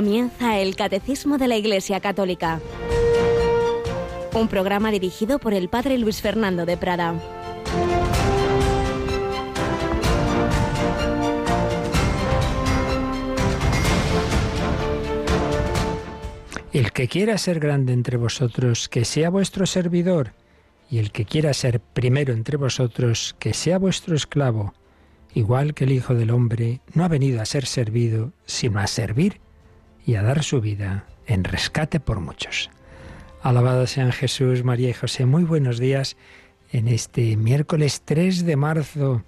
Comienza el Catecismo de la Iglesia Católica. Un programa dirigido por el Padre Luis Fernando de Prada. El que quiera ser grande entre vosotros, que sea vuestro servidor, y el que quiera ser primero entre vosotros, que sea vuestro esclavo, igual que el Hijo del Hombre no ha venido a ser servido, sino a servir y a dar su vida en rescate por muchos. Alabados sean Jesús, María y José. Muy buenos días en este miércoles 3 de marzo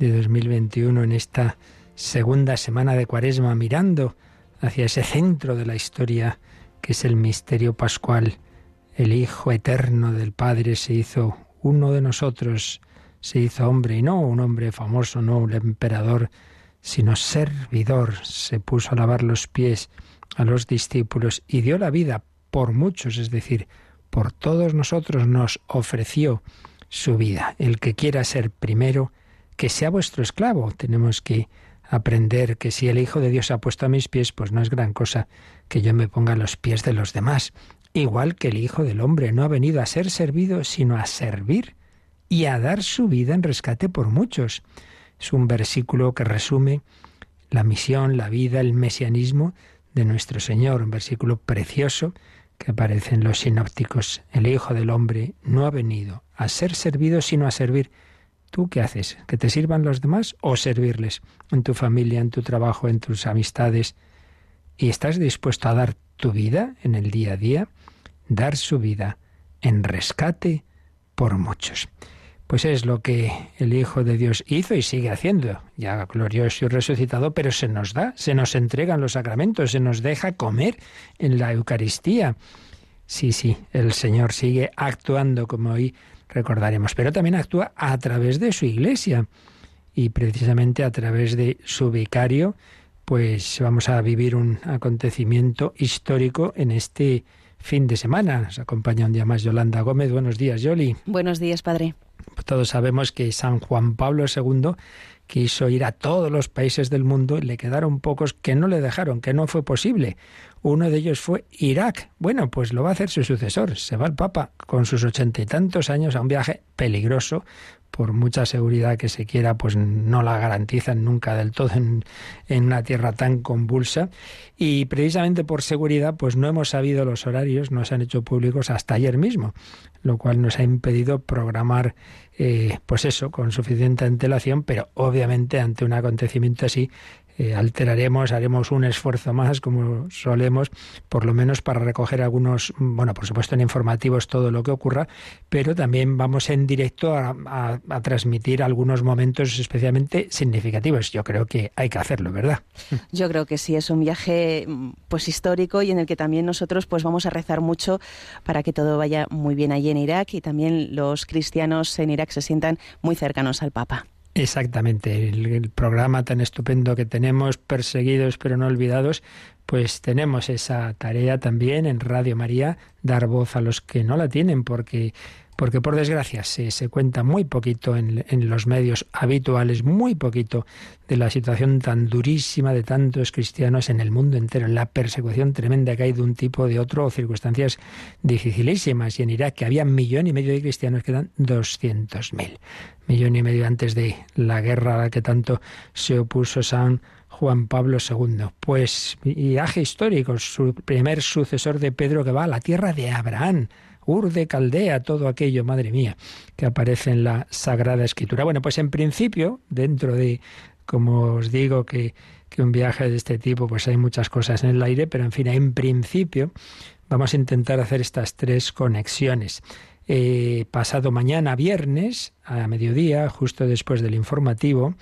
de 2021, en esta segunda semana de Cuaresma, mirando hacia ese centro de la historia que es el misterio pascual. El Hijo eterno del Padre se hizo uno de nosotros, se hizo hombre, y no un hombre famoso, no un emperador, sino servidor. Se puso a lavar los pies a los discípulos y dio la vida por muchos, es decir, por todos nosotros nos ofreció su vida. El que quiera ser primero, que sea vuestro esclavo. Tenemos que aprender que si el Hijo de Dios ha puesto a mis pies, pues no es gran cosa que yo me ponga a los pies de los demás. Igual que el Hijo del Hombre no ha venido a ser servido, sino a servir y a dar su vida en rescate por muchos. Es un versículo que resume la misión, la vida, el mesianismo de nuestro Señor, un versículo precioso que aparece en los sinópticos. El Hijo del Hombre no ha venido a ser servido, sino a servir. ¿Tú qué haces? ¿Que te sirvan los demás o servirles en tu familia, en tu trabajo, en tus amistades? ¿Y estás dispuesto a dar tu vida en el día a día? Dar su vida en rescate por muchos. Pues es lo que el Hijo de Dios hizo y sigue haciendo, ya glorioso y resucitado, pero se nos da, se nos entregan los sacramentos, se nos deja comer en la Eucaristía. Sí, sí, el Señor sigue actuando como hoy recordaremos, pero también actúa a través de su Iglesia y precisamente a través de su vicario, pues vamos a vivir un acontecimiento histórico en este fin de semana. Nos acompaña un día más Yolanda Gómez. Buenos días, Yoli. Buenos días, padre. Todos sabemos que San Juan Pablo II quiso ir a todos los países del mundo y le quedaron pocos que no le dejaron, que no fue posible. Uno de ellos fue Irak. Bueno, pues lo va a hacer su sucesor. Se va el Papa con sus ochenta y tantos años a un viaje peligroso por mucha seguridad que se quiera, pues no la garantizan nunca del todo en, una tierra tan convulsa. Y precisamente por seguridad, pues no hemos sabido los horarios, no se han hecho públicos hasta ayer mismo, lo cual nos ha impedido programar, eh, pues eso, con suficiente antelación, pero obviamente ante un acontecimiento así, eh, alteraremos, haremos un esfuerzo más, como solemos, por lo menos para recoger algunos, bueno, por supuesto en informativos todo lo que ocurra, pero también vamos en directo a, a transmitir algunos momentos especialmente significativos. Yo creo que hay que hacerlo, ¿verdad? Yo creo que sí, es un viaje pues histórico y en el que también nosotros pues vamos a rezar mucho para que todo vaya muy bien allí en Irak y también los cristianos en Irak se sientan muy cercanos al Papa. Exactamente, el, programa tan estupendo que tenemos, perseguidos pero no olvidados, pues tenemos esa tarea también en Radio María, dar voz a los que no la tienen, porque porque por desgracia se, se cuenta muy poquito en, en, los medios habituales, muy poquito de la situación tan durísima de tantos cristianos en el mundo entero, en la persecución tremenda que hay de un tipo o de otro, o circunstancias dificilísimas. Y en Irak, que había millón y medio de cristianos, quedan doscientos mil. Millón y medio antes de la guerra a la que tanto se opuso San Juan Pablo II. Pues viaje histórico, su primer sucesor de Pedro que va a la tierra de Abraham Ur de Caldea, todo aquello, madre mía, que aparece en la Sagrada Escritura. Bueno, pues en principio, dentro de, como os digo, que, que un viaje de este tipo, pues hay muchas cosas en el aire, pero en fin, en principio vamos a intentar hacer estas tres conexiones. Eh, pasado mañana, viernes, a mediodía, justo después del informativo,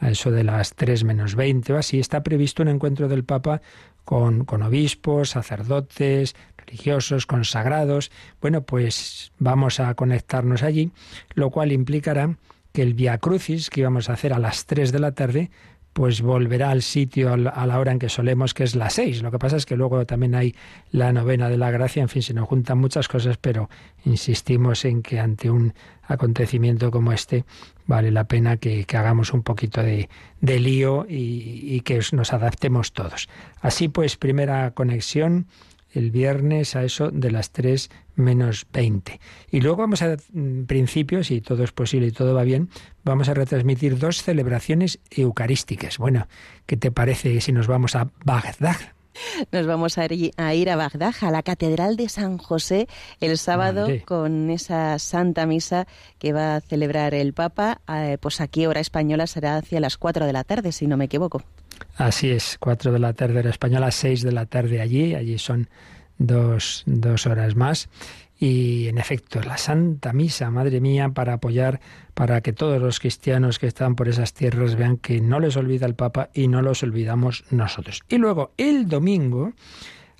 a eso de las 3 menos 20 o así, está previsto un encuentro del Papa con, con obispos, sacerdotes, religiosos, consagrados. Bueno, pues vamos a conectarnos allí, lo cual implicará que el Via Crucis que íbamos a hacer a las 3 de la tarde, pues volverá al sitio a la hora en que solemos, que es las seis. Lo que pasa es que luego también hay la novena de la gracia, en fin, se nos juntan muchas cosas, pero insistimos en que ante un acontecimiento como este vale la pena que, hagamos un poquito de, lío y que nos adaptemos todos. Así pues, primera conexión el viernes a eso de las 3 menos 20. Y luego vamos a, en principio, si todo es posible y todo va bien, vamos a retransmitir dos celebraciones eucarísticas. Bueno, ¿qué te parece si nos vamos a Bagdad? Nos vamos a ir a Bagdad, a la Catedral de San José, el sábado con esa Santa Misa que va a celebrar el Papa. Eh, pues aquí, hora española, será hacia las 4 de la tarde, si no me equivoco. Así es, 4 de la tarde hora española, 6 de la tarde allí, allí son dos, dos horas más. Y en efecto, la Santa Misa, madre mía, para apoyar, para que todos los cristianos que están por esas tierras vean que no les olvida el Papa y no los olvidamos nosotros. Y luego, el domingo,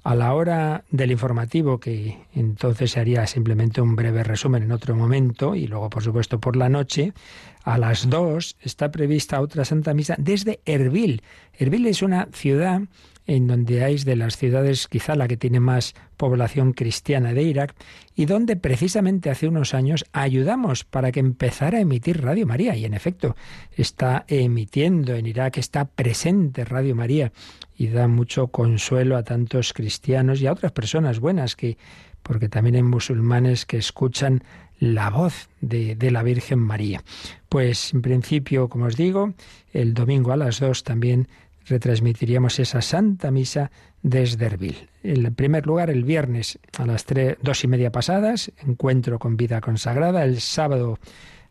a la hora del informativo, que entonces se haría simplemente un breve resumen en otro momento, y luego, por supuesto, por la noche, a las dos está prevista otra Santa Misa desde Erbil. Erbil es una ciudad en donde hay de las ciudades quizá la que tiene más población cristiana de Irak y donde precisamente hace unos años ayudamos para que empezara a emitir Radio María y en efecto está emitiendo en Irak, está presente Radio María y da mucho consuelo a tantos cristianos y a otras personas buenas que porque también hay musulmanes que escuchan la voz de, de, la Virgen María. Pues en principio, como os digo, el domingo a las dos también retransmitiríamos esa Santa Misa desde Erbil. En primer lugar, el viernes a las tres, dos y media pasadas, encuentro con vida consagrada. El sábado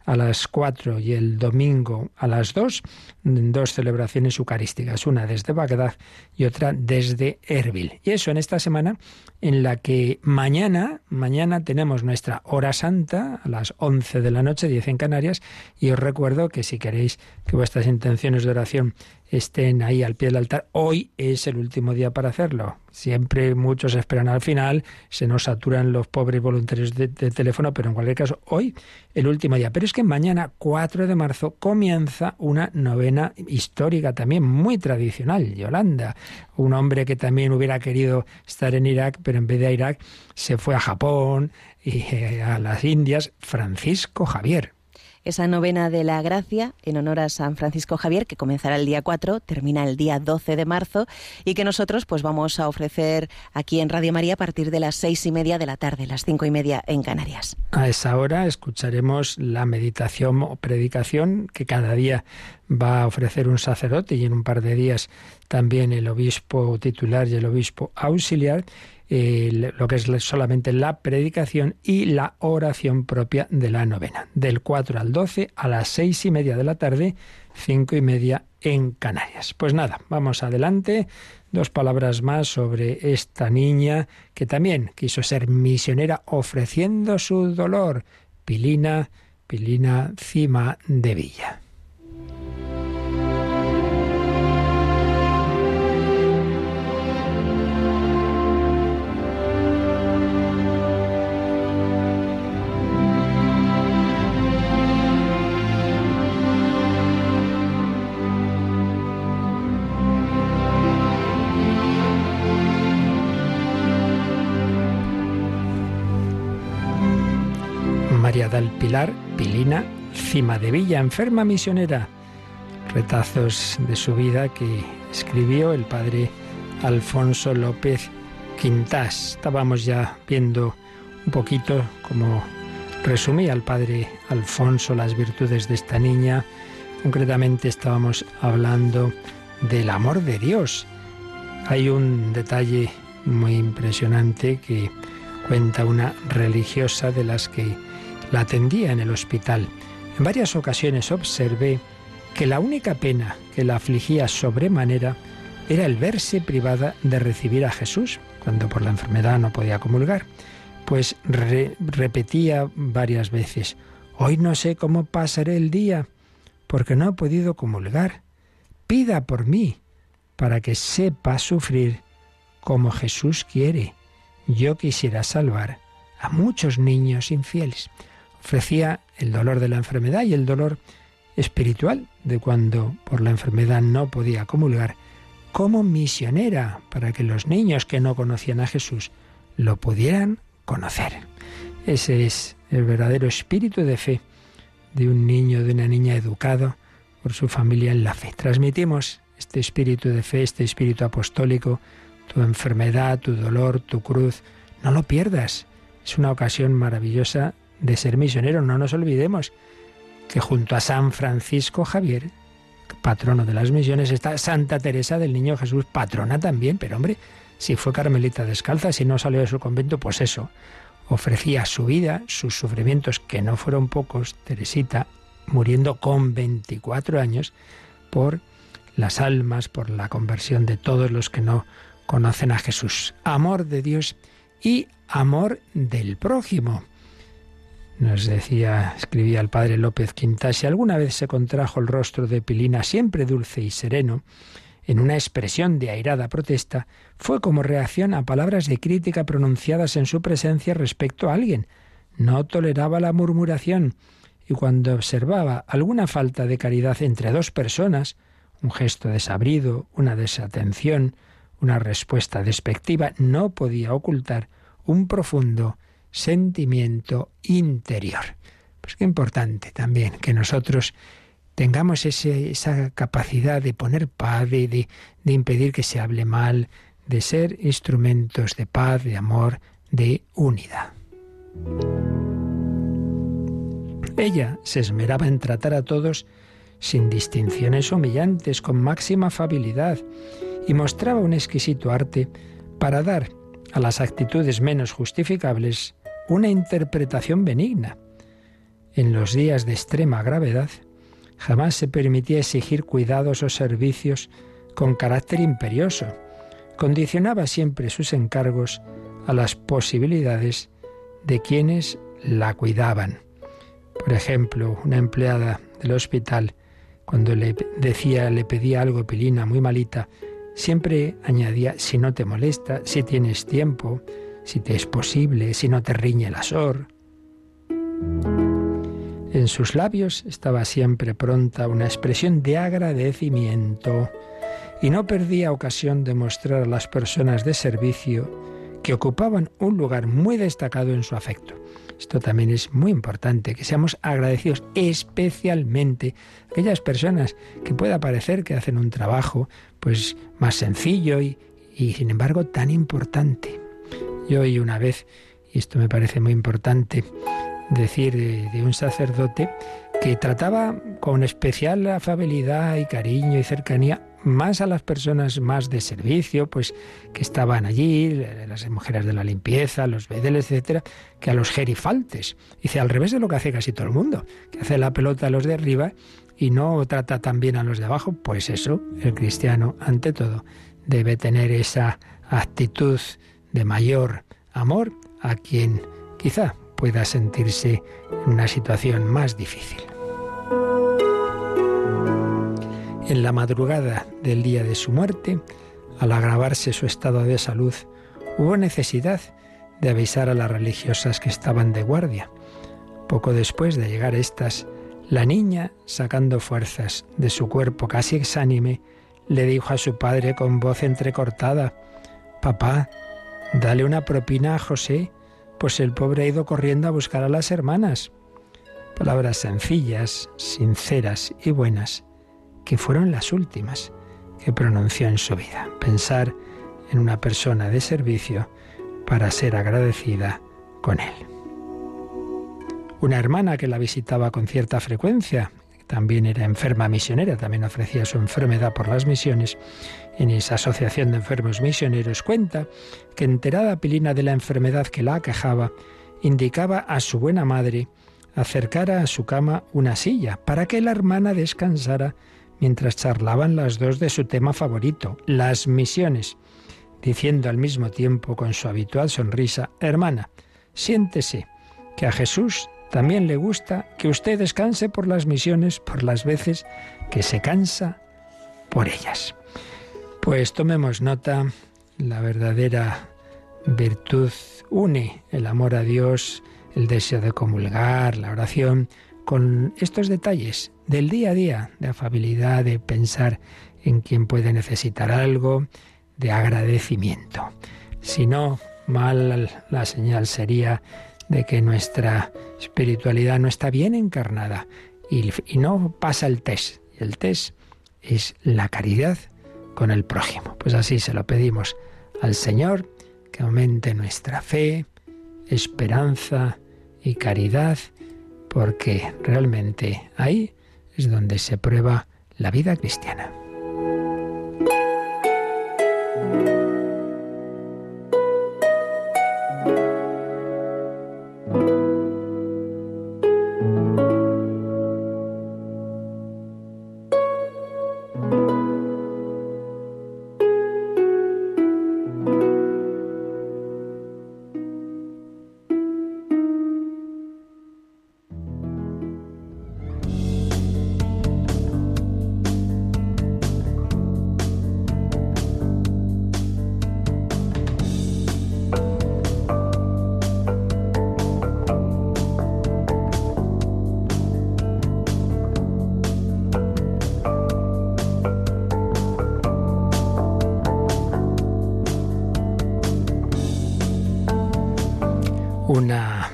a las cuatro y el domingo a las dos, dos celebraciones eucarísticas, una desde Bagdad y otra desde Erbil. Y eso en esta semana en la que mañana, mañana tenemos nuestra hora santa a las 11 de la noche, 10 en Canarias, y os recuerdo que si queréis que vuestras intenciones de oración estén ahí al pie del altar. Hoy es el último día para hacerlo. Siempre muchos esperan al final, se nos saturan los pobres voluntarios de, teléfono, pero en cualquier caso, hoy el último día. Pero es que mañana, 4 de marzo, comienza una novena histórica también muy tradicional. Yolanda, un hombre que también hubiera querido estar en Irak, pero en vez de Irak se fue a Japón y eh, a las Indias, Francisco Javier esa novena de la gracia en honor a San Francisco Javier, que comenzará el día 4, termina el día 12 de marzo, y que nosotros pues vamos a ofrecer aquí en Radio María a partir de las seis y media de la tarde, las cinco y media en Canarias. A esa hora escucharemos la meditación o predicación que cada día va a ofrecer un sacerdote y en un par de días también el obispo titular y el obispo auxiliar lo que es solamente la predicación y la oración propia de la novena, del 4 al 12 a las seis y media de la tarde, cinco y media en Canarias. Pues nada, vamos adelante. Dos palabras más sobre esta niña que también quiso ser misionera ofreciendo su dolor. Pilina, Pilina Cima de Villa. Del Pilar, Pilina, Cima de Villa, enferma misionera. Retazos de su vida que escribió el padre Alfonso López Quintás. Estábamos ya viendo un poquito como resumía el padre Alfonso las virtudes de esta niña. Concretamente estábamos hablando del amor de Dios. Hay un detalle muy impresionante que cuenta una religiosa de las que la atendía en el hospital. En varias ocasiones observé que la única pena que la afligía sobremanera era el verse privada de recibir a Jesús, cuando por la enfermedad no podía comulgar, pues repetía varias veces, hoy no sé cómo pasaré el día, porque no he podido comulgar. Pida por mí, para que sepa sufrir como Jesús quiere. Yo quisiera salvar a muchos niños infieles ofrecía el dolor de la enfermedad y el dolor espiritual de cuando por la enfermedad no podía comulgar, como misionera para que los niños que no conocían a Jesús lo pudieran conocer. Ese es el verdadero espíritu de fe de un niño, de una niña educado por su familia en la fe. Transmitimos este espíritu de fe, este espíritu apostólico, tu enfermedad, tu dolor, tu cruz. No lo pierdas. Es una ocasión maravillosa de ser misionero. No nos olvidemos que junto a San Francisco Javier, patrono de las misiones, está Santa Teresa del Niño Jesús, patrona también, pero hombre, si fue carmelita descalza, si no salió de su convento, pues eso, ofrecía su vida, sus sufrimientos, que no fueron pocos, Teresita, muriendo con 24 años, por las almas, por la conversión de todos los que no conocen a Jesús. Amor de Dios y amor del prójimo. Nos decía, escribía el padre López Quintas, si alguna vez se contrajo el rostro de Pilina, siempre dulce y sereno, en una expresión de airada protesta, fue como reacción a palabras de crítica pronunciadas en su presencia respecto a alguien. No toleraba la murmuración, y cuando observaba alguna falta de caridad entre dos personas, un gesto desabrido, una desatención, una respuesta despectiva, no podía ocultar un profundo sentimiento interior. Pues qué importante también que nosotros tengamos esa capacidad de poner paz, de, de impedir que se hable mal, de ser instrumentos de paz, de amor, de unidad. Ella se esmeraba en tratar a todos sin distinciones humillantes, con máxima afabilidad, y mostraba un exquisito arte para dar a las actitudes menos justificables una interpretación benigna. En los días de extrema gravedad, jamás se permitía exigir cuidados o servicios con carácter imperioso. Condicionaba siempre sus encargos a las posibilidades de quienes la cuidaban. Por ejemplo, una empleada del hospital, cuando le decía, le pedía algo Pilina muy malita, siempre añadía si no te molesta, si tienes tiempo, si te es posible, si no te riñe el asor. En sus labios estaba siempre pronta una expresión de agradecimiento y no perdía ocasión de mostrar a las personas de servicio que ocupaban un lugar muy destacado en su afecto. Esto también es muy importante, que seamos agradecidos especialmente a aquellas personas que pueda parecer que hacen un trabajo pues más sencillo y sin embargo tan importante. Yo oí una vez, y esto me parece muy importante, decir de, un sacerdote que trataba con especial afabilidad y cariño y cercanía más a las personas más de servicio, pues que estaban allí, las mujeres de la limpieza, los bedeles, etcétera, que a los gerifaltes. Dice al revés de lo que hace casi todo el mundo, que hace la pelota a los de arriba y no trata tan bien a los de abajo. Pues eso, el cristiano, ante todo, debe tener esa actitud de mayor amor a quien quizá pueda sentirse en una situación más difícil. En la madrugada del día de su muerte, al agravarse su estado de salud, hubo necesidad de avisar a las religiosas que estaban de guardia. Poco después de llegar estas, la niña, sacando fuerzas de su cuerpo casi exánime, le dijo a su padre con voz entrecortada, Papá, Dale una propina a José, pues el pobre ha ido corriendo a buscar a las hermanas. Palabras sencillas, sinceras y buenas, que fueron las últimas que pronunció en su vida. Pensar en una persona de servicio para ser agradecida con él. Una hermana que la visitaba con cierta frecuencia, también era enferma misionera, también ofrecía su enfermedad por las misiones, en esa asociación de enfermos misioneros, cuenta que enterada Pilina de la enfermedad que la aquejaba, indicaba a su buena madre acercara a su cama una silla para que la hermana descansara mientras charlaban las dos de su tema favorito, las misiones, diciendo al mismo tiempo con su habitual sonrisa, Hermana, siéntese, que a Jesús también le gusta que usted descanse por las misiones, por las veces que se cansa por ellas. Pues tomemos nota, la verdadera virtud une el amor a Dios, el deseo de comulgar, la oración, con estos detalles del día a día, de afabilidad, de pensar en quien puede necesitar algo, de agradecimiento. Si no, mal la señal sería de que nuestra espiritualidad no está bien encarnada y, no pasa el test. El test es la caridad con el prójimo. Pues así se lo pedimos al Señor, que aumente nuestra fe, esperanza y caridad, porque realmente ahí es donde se prueba la vida cristiana.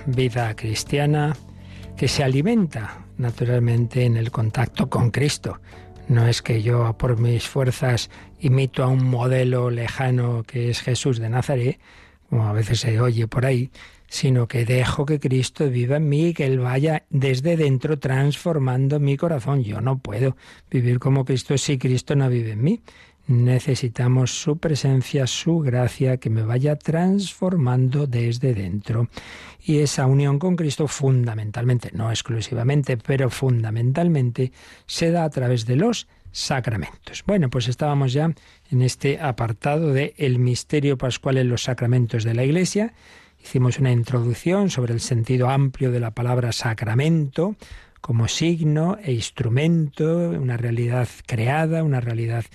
Vida cristiana que se alimenta naturalmente en el contacto con Cristo. No es que yo por mis fuerzas imito a un modelo lejano que es Jesús de Nazaret, como a veces se oye por ahí, sino que dejo que Cristo viva en mí y que Él vaya desde dentro transformando mi corazón. Yo no puedo vivir como Cristo si Cristo no vive en mí. Necesitamos su presencia, su gracia, que me vaya transformando desde dentro. Y esa unión con Cristo fundamentalmente, no exclusivamente, pero fundamentalmente, se da a través de los sacramentos. Bueno, pues estábamos ya en este apartado de el misterio pascual en los sacramentos de la Iglesia. Hicimos una introducción sobre el sentido amplio de la palabra sacramento como signo e instrumento, una realidad creada, una realidad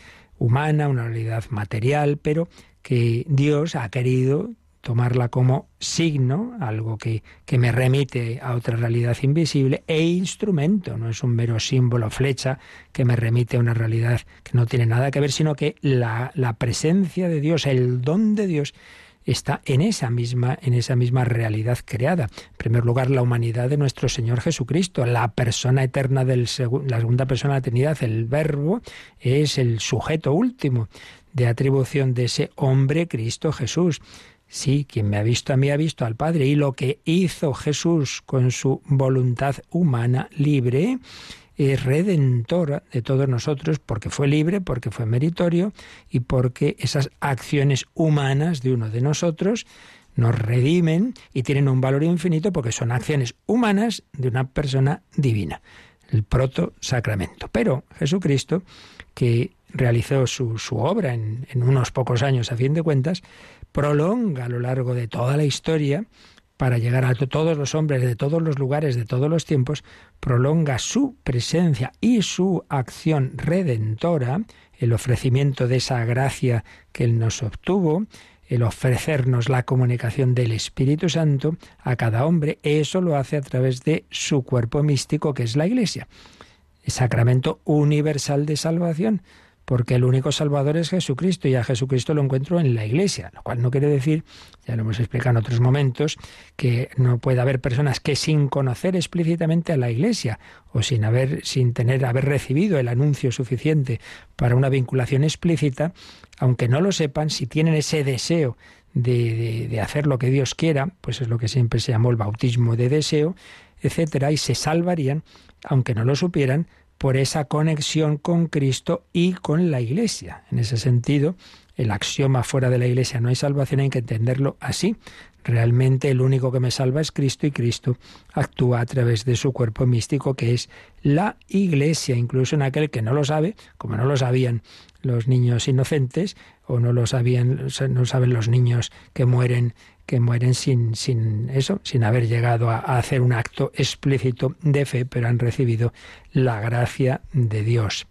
humana, una realidad material, pero que Dios ha querido tomarla como signo, algo que, que, me remite a otra realidad invisible, e instrumento, no es un mero símbolo, flecha, que me remite a una realidad que no tiene nada que ver, sino que la, la presencia de Dios, el don de Dios, está en esa misma en esa misma realidad creada. En primer lugar, la humanidad de nuestro Señor Jesucristo, la persona eterna del la segunda persona de la Trinidad, el Verbo es el sujeto último de atribución de ese hombre Cristo Jesús. Sí, quien me ha visto a mí ha visto al Padre. Y lo que hizo Jesús con su voluntad humana libre redentora de todos nosotros porque fue libre, porque fue meritorio y porque esas acciones humanas de uno de nosotros nos redimen y tienen un valor infinito porque son acciones humanas de una persona divina, el proto sacramento. Pero Jesucristo, que realizó su, su obra en, en unos pocos años a fin de cuentas, prolonga a lo largo de toda la historia para llegar a todos los hombres de todos los lugares, de todos los tiempos, prolonga su presencia y su acción redentora, el ofrecimiento de esa gracia que Él nos obtuvo, el ofrecernos la comunicación del Espíritu Santo a cada hombre, eso lo hace a través de su cuerpo místico que es la Iglesia, el sacramento universal de salvación porque el único Salvador es Jesucristo y a Jesucristo lo encuentro en la Iglesia, lo cual no quiere decir, ya lo hemos explicado en otros momentos, que no puede haber personas que sin conocer explícitamente a la Iglesia o sin haber sin tener haber recibido el anuncio suficiente para una vinculación explícita, aunque no lo sepan, si tienen ese deseo de, de hacer lo que Dios quiera, pues es lo que siempre se llamó el bautismo de deseo, etcétera, y se salvarían, aunque no lo supieran, por esa conexión con Cristo y con la Iglesia. En ese sentido, el axioma fuera de la Iglesia no hay salvación, hay que entenderlo así. Realmente el único que me salva es Cristo y Cristo actúa a través de su cuerpo místico que es la Iglesia, incluso en aquel que no lo sabe, como no lo sabían los niños inocentes o no lo sabían, no saben los niños que mueren que mueren sin, sin eso, sin haber llegado a, hacer un acto explícito de fe, pero han recibido la gracia de Dios.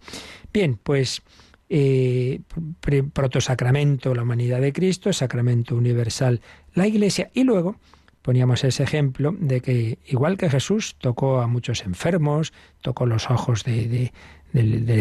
Bien, pues eh, protosacramento, la humanidad de Cristo, sacramento universal, la Iglesia, y luego poníamos ese ejemplo de que igual que Jesús tocó a muchos enfermos, tocó los ojos de,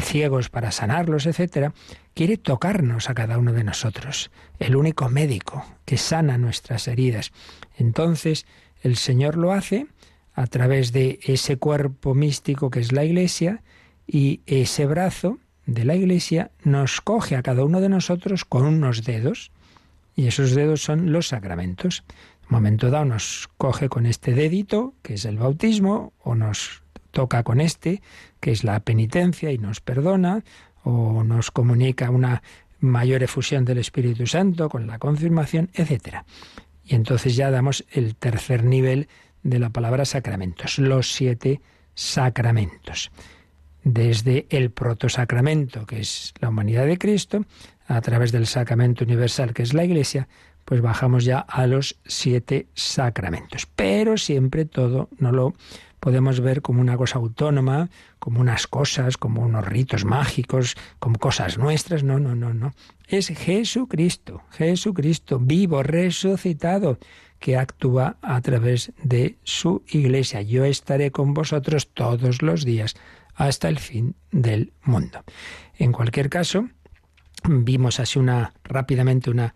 ciegos para sanarlos, etcétera, quiere tocarnos a cada uno de nosotros, el único médico que sana nuestras heridas. Entonces, el Señor lo hace a través de ese cuerpo místico que es la Iglesia y ese brazo de la Iglesia nos coge a cada uno de nosotros con unos dedos y esos dedos son los sacramentos. Momento dado nos coge con este dedito, que es el bautismo, o nos toca con este, que es la penitencia y nos perdona, o nos comunica una mayor efusión del Espíritu Santo con la confirmación, etc. Y entonces ya damos el tercer nivel de la palabra sacramentos, los siete sacramentos. Desde el protosacramento, que es la humanidad de Cristo, a través del sacramento universal, que es la Iglesia, pues bajamos ya a los siete sacramentos. Pero siempre todo no lo podemos ver como una cosa autónoma, como unas cosas, como unos ritos mágicos, como cosas nuestras. No, no, no, no. Es Jesucristo, Jesucristo vivo, resucitado, que actúa a través de su iglesia. Yo estaré con vosotros todos los días hasta el fin del mundo. En cualquier caso, vimos así una rápidamente una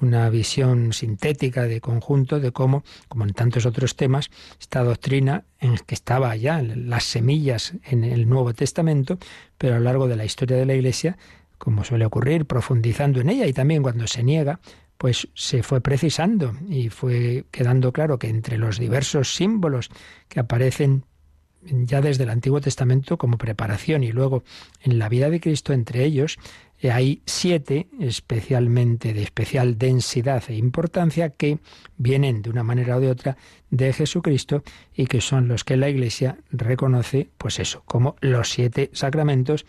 una visión sintética de conjunto de cómo, como en tantos otros temas, esta doctrina en que estaba ya las semillas en el Nuevo Testamento, pero a lo largo de la historia de la Iglesia, como suele ocurrir, profundizando en ella y también cuando se niega, pues se fue precisando y fue quedando claro que entre los diversos símbolos que aparecen ya desde el Antiguo Testamento como preparación y luego en la vida de Cristo entre ellos eh, hay siete especialmente de especial densidad e importancia que vienen de una manera o de otra de Jesucristo y que son los que la Iglesia reconoce, pues eso, como los siete sacramentos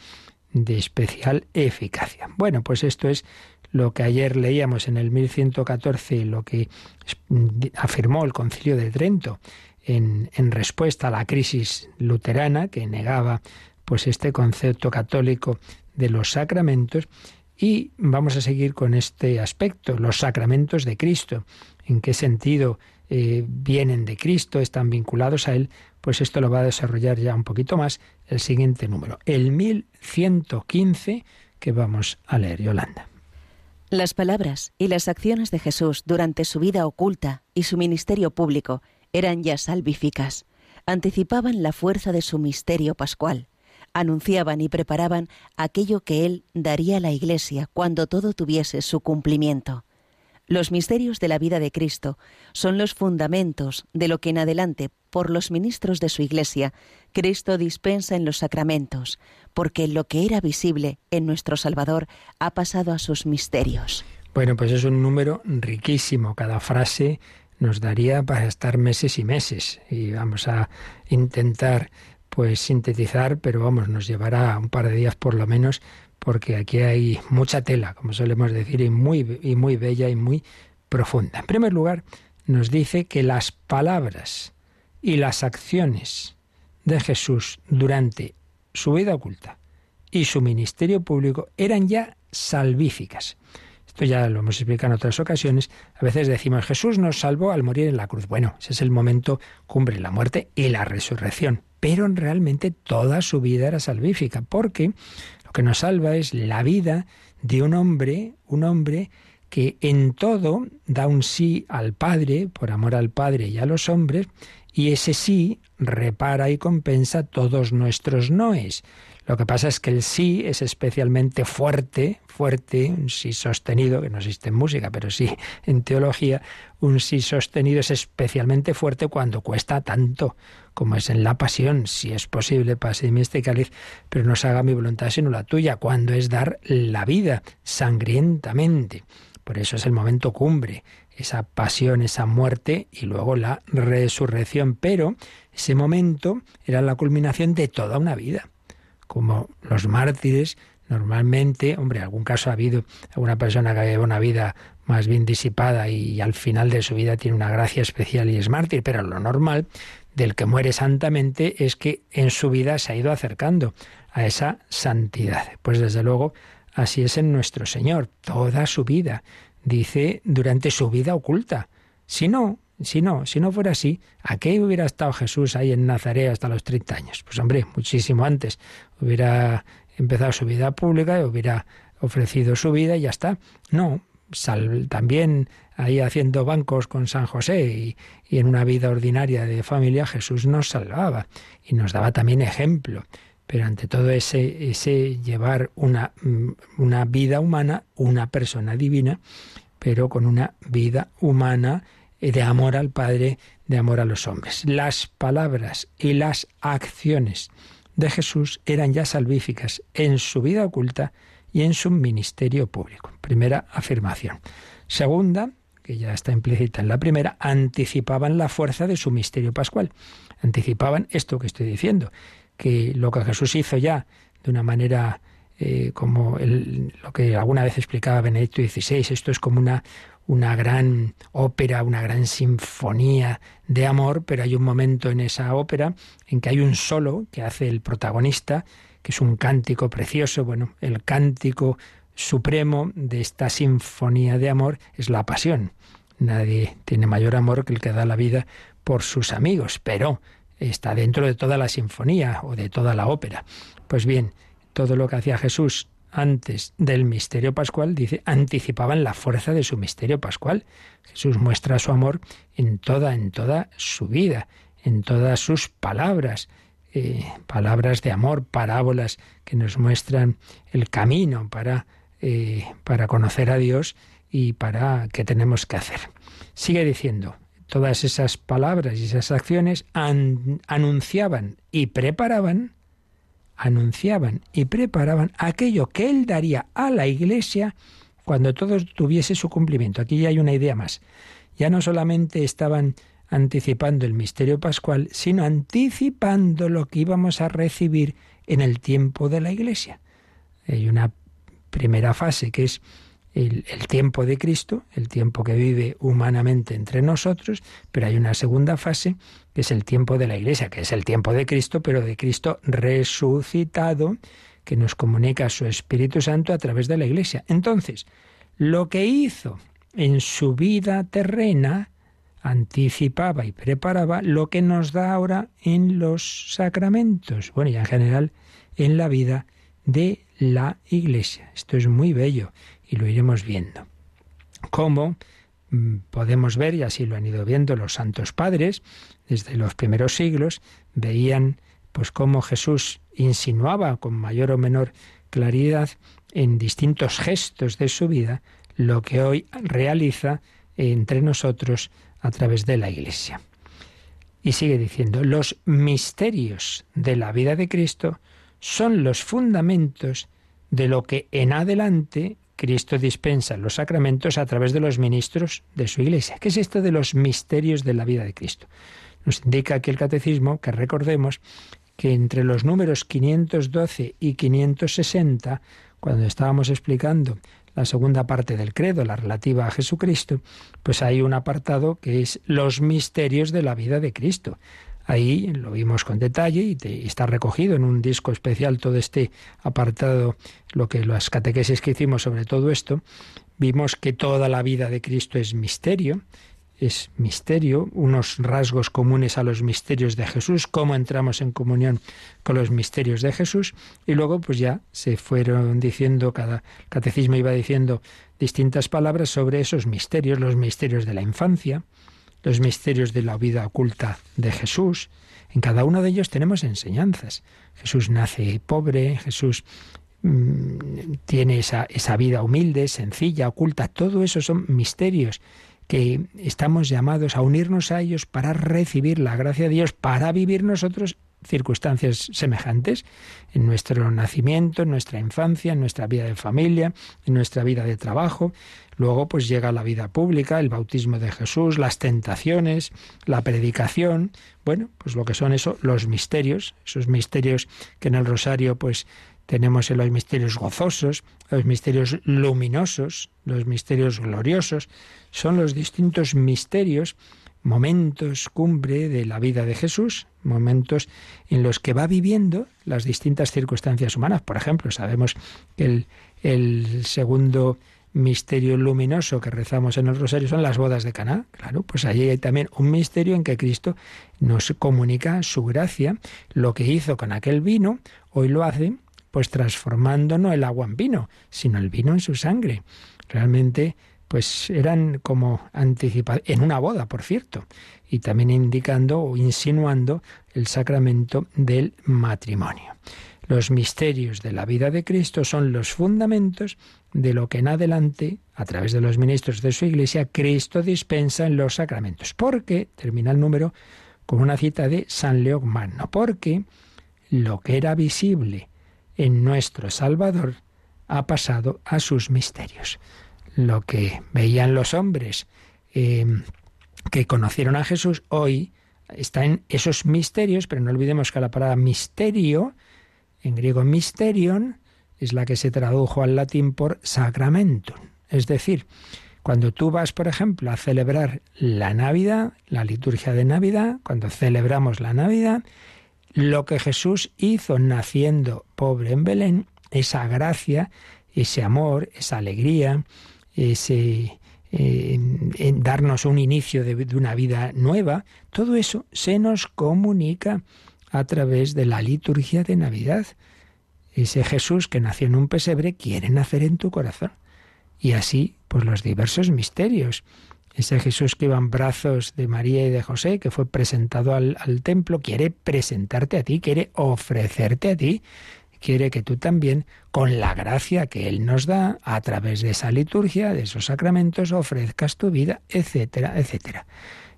de especial eficacia. Bueno, pues esto es lo que ayer leíamos en el 1114, lo que afirmó el Concilio de Trento en, respuesta a la crisis luterana que negaba pues este concepto católico de los sacramentos y vamos a seguir con este aspecto, los sacramentos de Cristo. ¿En qué sentido eh, vienen de Cristo, están vinculados a Él? Pues esto lo va a desarrollar ya un poquito más el siguiente número, el 1115 que vamos a leer, Yolanda. Las palabras y las acciones de Jesús durante su vida oculta y su ministerio público eran ya salvíficas, anticipaban la fuerza de su misterio pascual anunciaban y preparaban aquello que Él daría a la Iglesia cuando todo tuviese su cumplimiento. Los misterios de la vida de Cristo son los fundamentos de lo que en adelante, por los ministros de su Iglesia, Cristo dispensa en los sacramentos, porque lo que era visible en nuestro Salvador ha pasado a sus misterios. Bueno, pues es un número riquísimo. Cada frase nos daría para estar meses y meses. Y vamos a intentar pues sintetizar, pero vamos, nos llevará un par de días por lo menos, porque aquí hay mucha tela, como solemos decir, y muy, y muy bella y muy profunda. En primer lugar, nos dice que las palabras y las acciones de Jesús durante su vida oculta y su ministerio público eran ya salvíficas. Esto ya lo hemos explicado en otras ocasiones. A veces decimos, Jesús nos salvó al morir en la cruz. Bueno, ese es el momento cumbre, la muerte y la resurrección pero realmente toda su vida era salvífica, porque lo que nos salva es la vida de un hombre, un hombre que en todo da un sí al Padre, por amor al Padre y a los hombres, y ese sí repara y compensa todos nuestros noes. Lo que pasa es que el sí es especialmente fuerte, fuerte, un sí sostenido, que no existe en música, pero sí en teología, un sí sostenido es especialmente fuerte cuando cuesta tanto, como es en la pasión, si es posible, pase mi este cáliz, pero no se haga mi voluntad sino la tuya, cuando es dar la vida sangrientamente. Por eso es el momento cumbre, esa pasión, esa muerte y luego la resurrección. Pero ese momento era la culminación de toda una vida como los mártires, normalmente, hombre, algún caso ha habido alguna persona que lleva una vida más bien disipada y al final de su vida tiene una gracia especial y es mártir, pero lo normal del que muere santamente es que en su vida se ha ido acercando a esa santidad. Pues desde luego así es en nuestro Señor, toda su vida, dice durante su vida oculta. Si no, Si no, si no fuera así, ¿a qué hubiera estado Jesús ahí en Nazaret hasta los 30 años? Pues hombre, muchísimo antes. Hubiera empezado su vida pública hubiera ofrecido su vida y ya está. No, también ahí haciendo bancos con San José y, y, en una vida ordinaria de familia Jesús nos salvaba y nos daba también ejemplo. Pero ante todo ese, ese llevar una, mm, una vida humana, una persona divina, pero con una vida humana de amor al Padre, de amor a los hombres. Las palabras y las acciones de Jesús eran ya salvíficas en su vida oculta y en su ministerio público. Primera afirmación. Segunda, que ya está implícita en la primera, anticipaban la fuerza de su misterio pascual. Anticipaban esto que estoy diciendo, que lo que Jesús hizo ya de una manera eh, como lo que alguna vez explicaba Benedicto XVI, esto es como una, una gran ópera, una gran sinfonía de amor, pero hay un momento en esa ópera en que hay un solo que hace el protagonista, que es un cántico precioso, bueno, el cántico supremo de esta sinfonía de amor es la pasión. Nadie tiene mayor amor que el que da la vida por sus amigos, pero está dentro de toda la sinfonía o de toda la ópera. Pues bien, todo lo que hacía Jesús antes del misterio pascual, dice, anticipaban la fuerza de su misterio pascual. Jesús muestra su amor en toda, en toda su vida, en todas sus palabras, eh, palabras de amor, parábolas que nos muestran el camino para, eh, para conocer a Dios y para qué tenemos que hacer. Sigue diciendo, todas esas palabras y esas acciones anunciaban y preparaban anunciaban y preparaban aquello que él daría a la Iglesia cuando todo tuviese su cumplimiento. Aquí ya hay una idea más. Ya no solamente estaban anticipando el misterio pascual, sino anticipando lo que íbamos a recibir en el tiempo de la Iglesia. Hay una primera fase que es el, tiempo de Cristo, el tiempo que vive humanamente entre nosotros, pero hay una segunda fase que es el tiempo de la Iglesia, que es el tiempo de Cristo, pero de Cristo resucitado, que nos comunica su Espíritu Santo a través de la Iglesia. Entonces, lo que hizo en su vida terrena, anticipaba y preparaba lo que nos da ahora en los sacramentos, bueno, y en general en la vida de la Iglesia. Esto es muy bello y lo iremos viendo. Cómo mm, podemos ver, y así lo han ido viendo los santos padres, desde los primeros siglos, veían pues cómo Jesús insinuaba con mayor o menor claridad en distintos gestos de su vida lo que hoy realiza entre nosotros a través de la Iglesia. Y sigue diciendo, los misterios de la vida de Cristo son los fundamentos de lo que en adelante Cristo dispensa los sacramentos a través de los ministros de su Iglesia. ¿Qué es esto de los misterios de la vida de Cristo? Nos indica aquí el Catecismo que recordemos que entre los números 512 y 560, cuando estábamos explicando la segunda parte del credo, la relativa a Jesucristo, pues hay un apartado que es los misterios de la vida de Cristo. Ahí lo vimos con detalle y está recogido en un disco especial todo este apartado, lo que las catequesis que hicimos sobre todo esto. Vimos que toda la vida de Cristo es misterio, es misterio, unos rasgos comunes a los misterios de Jesús, cómo entramos en comunión con los misterios de Jesús, y luego pues ya se fueron diciendo, cada catecismo iba diciendo distintas palabras sobre esos misterios, los misterios de la infancia, los misterios de la vida oculta de Jesús. En cada uno de ellos tenemos enseñanzas. Jesús nace pobre, Jesús mm, tiene esa, esa vida humilde, sencilla, oculta. Todo eso son misterios que estamos llamados a unirnos a ellos para recibir la gracia de Dios, para vivir nosotros circunstancias semejantes en nuestro nacimiento, en nuestra infancia, en nuestra vida de familia, en nuestra vida de trabajo. Luego pues llega la vida pública, el bautismo de Jesús, las tentaciones, la predicación, bueno, pues lo que son eso, los misterios, esos misterios que en el rosario pues tenemos en los misterios gozosos, los misterios luminosos, los misterios gloriosos, son los distintos misterios momentos cumbre de la vida de Jesús, momentos en los que va viviendo las distintas circunstancias humanas. Por ejemplo, sabemos que el, segundo misterio luminoso que rezamos en el rosario son las bodas de Caná. Claro, pues allí hay también un misterio en que Cristo nos comunica su gracia, lo que hizo con aquel vino, hoy lo hace pues transformando no el agua en vino, sino el vino en su sangre. Realmente pues eran como anticipados, en una boda, por cierto, y también indicando o insinuando el sacramento del matrimonio. Los misterios de la vida de Cristo son los fundamentos de lo que en adelante, a través de los ministros de su Iglesia, Cristo dispensa en los sacramentos. Porque, termina el número con una cita de San León Magno, porque lo que era visible en nuestro Salvador ha pasado a sus misterios. Lo que veían los hombres eh, que conocieron a Jesús hoy está en esos misterios, pero no olvidemos que la palabra misterio en griego mysterion es la que se tradujo al latín por sacramentum. Es decir, cuando tú vas, por ejemplo, a celebrar la Navidad, la liturgia de Navidad, cuando celebramos la Navidad, lo que Jesús hizo naciendo pobre en Belén, esa gracia, ese amor, esa alegría, ese eh, en darnos un inicio de una vida nueva, todo eso se nos comunica a través de la liturgia de Navidad. Ese Jesús que nació en un pesebre quiere nacer en tu corazón. Y así, pues los diversos misterios. Ese Jesús que iba en brazos de María y de José, que fue presentado al, al templo, quiere presentarte a ti, quiere ofrecerte a ti, quiere que tú también, con la gracia que Él nos da, a través de esa liturgia, de esos sacramentos, ofrezcas tu vida, etcétera, etcétera.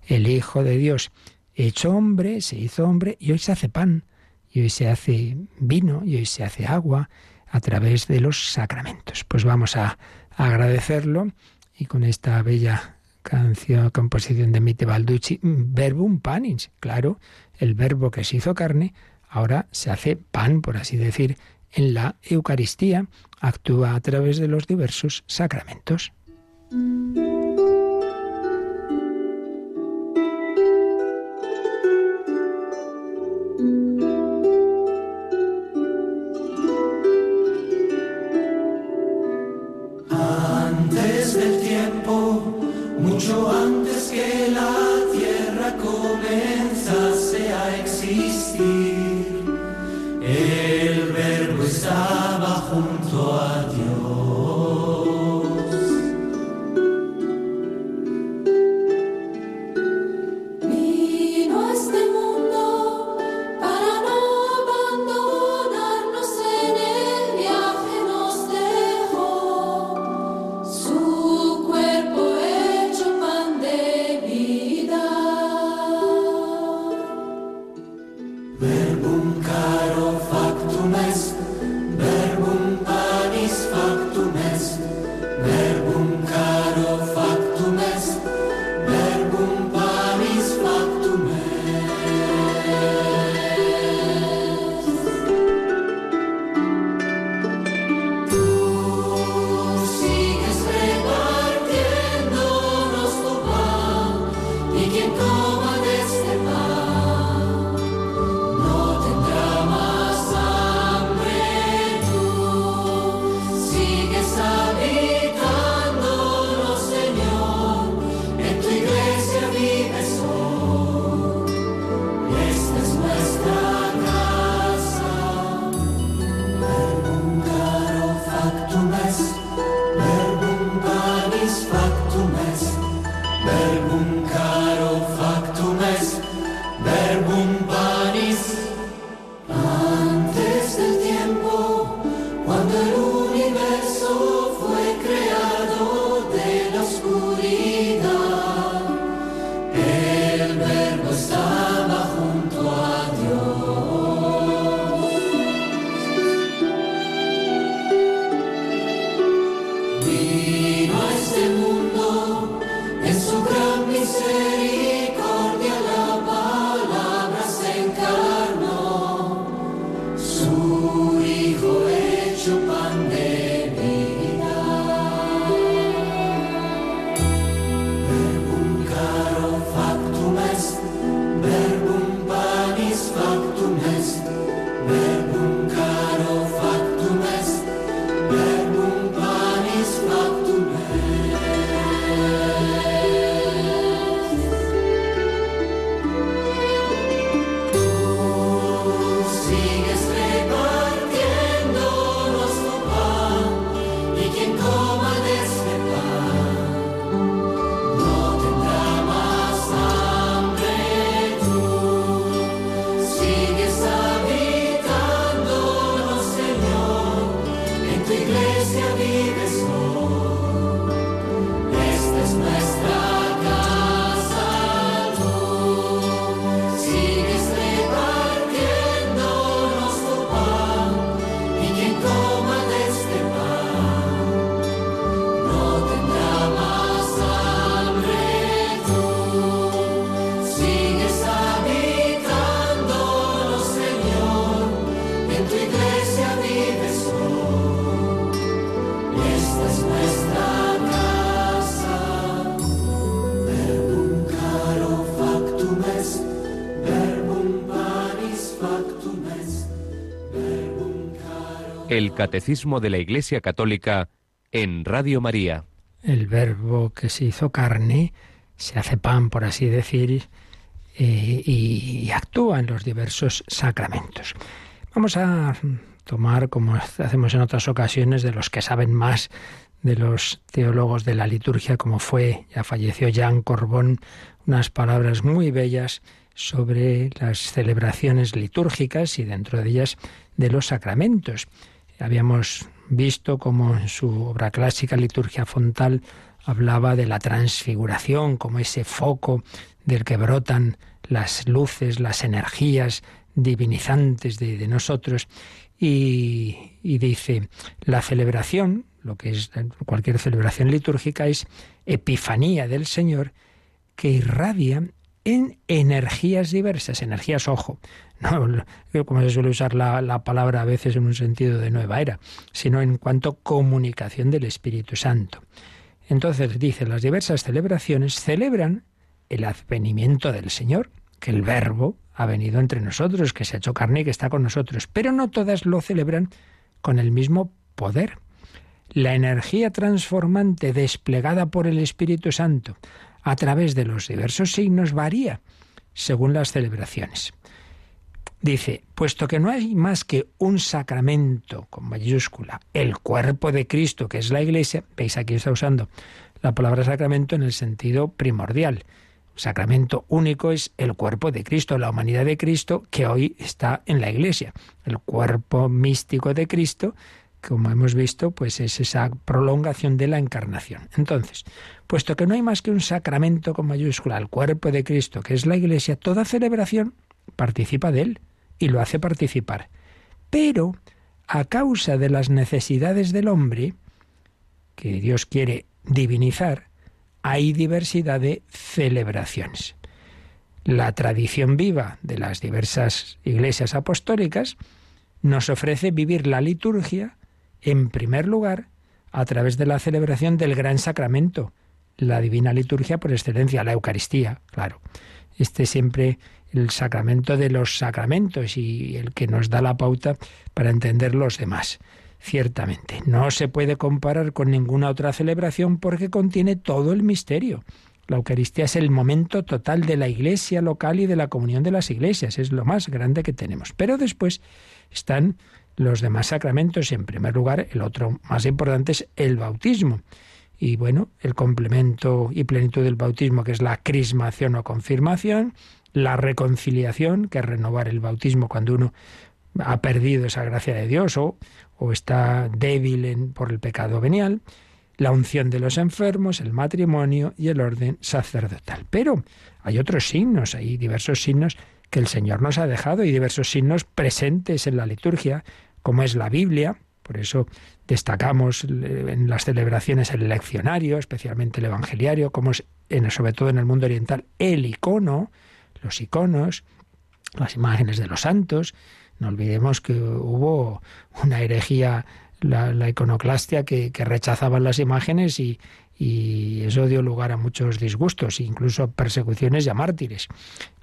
El Hijo de Dios hecho hombre, se hizo hombre y hoy se hace pan, y hoy se hace vino, y hoy se hace agua a través de los sacramentos. Pues vamos a, agradecerlo y con esta bella canción, composición de Mite Balducci, verbum panins, claro, el verbo que se hizo carne, ahora se hace pan, por así decir, en la Eucaristía, actúa a través de los diversos sacramentos. Verbum sing. El Catecismo de la Iglesia Católica en Radio María. El verbo que se hizo carne se hace pan, por así decir, eh, y, actúa en los diversos sacramentos. Vamos a tomar, como hacemos en otras ocasiones, de los que saben más de los teólogos de la liturgia, como fue, ya falleció Jean Corbón, unas palabras muy bellas sobre las celebraciones litúrgicas y dentro de ellas de los sacramentos. Habíamos visto como en su obra clásica Liturgia Fontal hablaba de la transfiguración como ese foco del que brotan las luces, las energías divinizantes de, nosotros. Y, y, dice, la celebración, lo que es cualquier celebración litúrgica, es epifanía del Señor que irradia en energías diversas, energías, ojo, no como se suele usar la, palabra a veces en un sentido de nueva era, sino en cuanto comunicación del Espíritu Santo. Entonces dice, las diversas celebraciones celebran el advenimiento del Señor, que el Verbo ha venido entre nosotros, que se ha hecho carne y que está con nosotros, pero no todas lo celebran con el mismo poder. La energía transformante desplegada por el Espíritu Santo a través de los diversos signos varía según las celebraciones. Dice, puesto que no hay más que un sacramento con mayúscula, el cuerpo de Cristo, que es la Iglesia, veis aquí está usando la palabra sacramento en el sentido primordial. Sacramento único es el cuerpo de Cristo, la humanidad de Cristo, que hoy está en la Iglesia. El cuerpo místico de Cristo, como hemos visto, pues es esa prolongación de la encarnación. Entonces, puesto que no hay más que un sacramento con mayúscula, el cuerpo de Cristo, que es la Iglesia, toda celebración participa de él y lo hace participar. Pero, a causa de las necesidades del hombre, que Dios quiere divinizar, hay diversidad de celebraciones. La tradición viva de las diversas iglesias apostólicas nos ofrece vivir la liturgia, en primer lugar, a través de la celebración del gran sacramento, la divina liturgia por excelencia, la Eucaristía, claro. Este siempre el sacramento de los sacramentos y el que nos da la pauta para entender los demás. Ciertamente, no se puede comparar con ninguna otra celebración porque contiene todo el misterio. La Eucaristía es el momento total de la iglesia local y de la comunión de las iglesias, es lo más grande que tenemos. Pero después están los demás sacramentos y en primer lugar el otro más importante es el bautismo y bueno, el complemento y plenitud del bautismo, que es la crismación o confirmación, la reconciliación, que es renovar el bautismo cuando uno ha perdido esa gracia de Dios o, o está débil por el pecado venial, la unción de los enfermos, el matrimonio y el orden sacerdotal. Pero hay otros signos, hay diversos signos que el Señor nos ha dejado y diversos signos presentes en la liturgia, como es la Biblia, por eso destacamos en las celebraciones el leccionario, especialmente el evangeliario, como es sobre todo en el mundo oriental el icono, los iconos, las imágenes de los santos. No olvidemos que hubo una herejía, la, iconoclastia, que, rechazaban las imágenes y, eso dio lugar a muchos disgustos, incluso persecuciones y a mártires.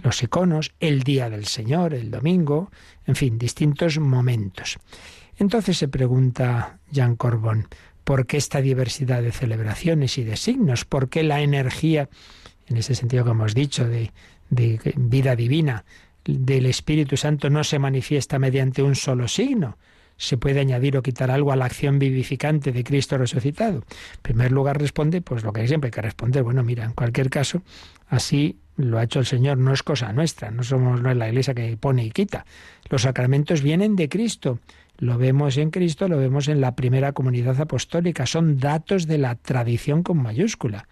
Los iconos, el día del Señor, el domingo, en fin, distintos momentos. Entonces se pregunta Jean Corbon, ¿por qué esta diversidad de celebraciones y de signos? ¿Por qué la energía, en ese sentido que hemos dicho, de, vida divina del Espíritu Santo no se manifiesta mediante un solo signo? se puede añadir o quitar algo a la acción vivificante de Cristo resucitado? En primer lugar responde, pues lo que siempre hay que responder, bueno, mira, en cualquier caso, así lo ha hecho el Señor, no es cosa nuestra, no somos no es la iglesia que pone y quita. Los sacramentos vienen de Cristo lo vemos en Cristo, lo vemos en la primera comunidad apostólica. Son datos de la tradición con mayúscula.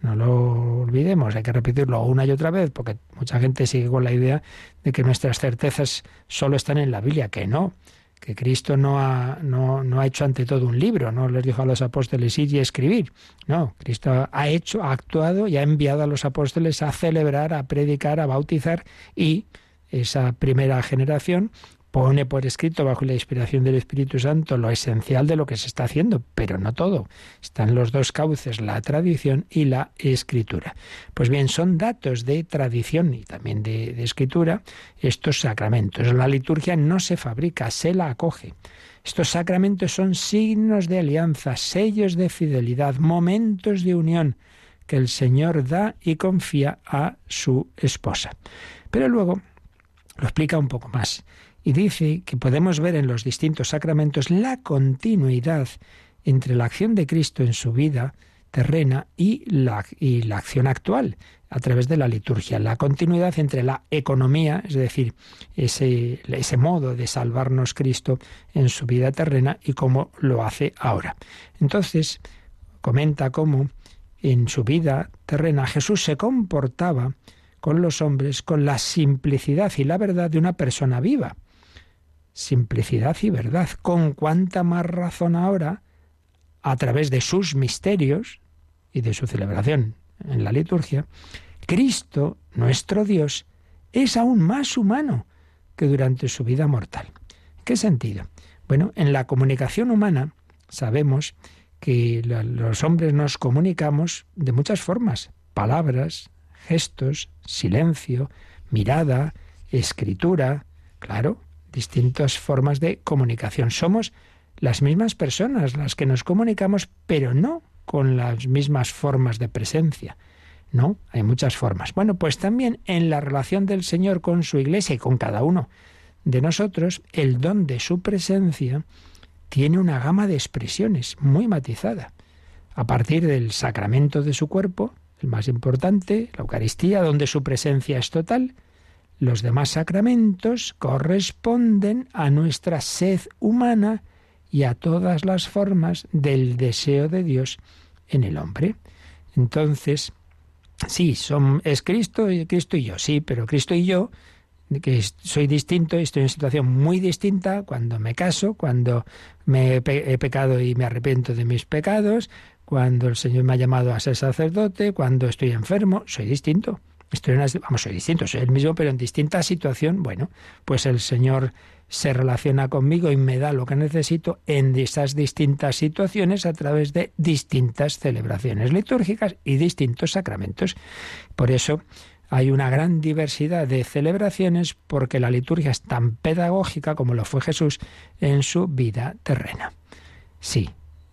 No lo olvidemos, hay que repetirlo una y otra vez, porque mucha gente sigue con la idea de que nuestras certezas solo están en la Biblia, que no, que Cristo no ha, no, no ha hecho ante todo un libro, no les dijo a los apóstoles ir y escribir. No, Cristo ha hecho, ha actuado y ha enviado a los apóstoles a celebrar, a predicar, a bautizar y esa primera generación pone por escrito bajo la inspiración del Espíritu Santo lo esencial de lo que se está haciendo, pero no todo. Están los dos cauces, la tradición y la escritura. Pues bien, son datos de tradición y también de, escritura estos sacramentos. La liturgia no se fabrica, se la acoge. Estos sacramentos son signos de alianza, sellos de fidelidad, momentos de unión que el Señor da y confía a su esposa. Pero luego lo explica un poco más y dice que podemos ver en los distintos sacramentos la continuidad entre la acción de Cristo en su vida terrena y la, y la acción actual a través de la liturgia, la continuidad entre la economía, es decir, ese, ese modo de salvarnos Cristo en su vida terrena y cómo lo hace ahora. Entonces, comenta cómo en su vida terrena Jesús se comportaba con los hombres con la simplicidad y la verdad de una persona viva. Simplicidad y verdad. Con cuánta más razón ahora, a través de sus misterios y de su celebración en la liturgia, Cristo, nuestro Dios, es aún más humano que durante su vida mortal. ¿En qué sentido? Bueno, en la comunicación humana sabemos que los hombres nos comunicamos de muchas formas, palabras, gestos, silencio, mirada, escritura, claro, distintas formas de comunicación. Somos las mismas personas las que nos comunicamos, pero no con las mismas formas de presencia. No, hay muchas formas. Bueno, pues también en la relación del Señor con su iglesia y con cada uno de nosotros, el don de su presencia tiene una gama de expresiones muy matizada. A partir del sacramento de su cuerpo, el más importante, la Eucaristía, donde su presencia es total, los demás sacramentos corresponden a nuestra sed humana y a todas las formas del deseo de Dios en el hombre. Entonces, sí, son, es Cristo, Cristo y yo, sí, pero Cristo y yo que soy distinto, estoy en una situación muy distinta cuando me caso, cuando me he, pecado y me arrepiento de mis pecados, cuando el Señor me ha llamado a ser sacerdote, cuando estoy enfermo, soy distinto. Vamos, soy distinto, soy el mismo, pero en distinta situación. Bueno, pues el Señor se relaciona conmigo y me da lo que necesito en esas distintas situaciones a través de distintas celebraciones litúrgicas y distintos sacramentos. Por eso hay una gran diversidad de celebraciones porque la liturgia es tan pedagógica como lo fue Jesús en su vida terrena. Sí,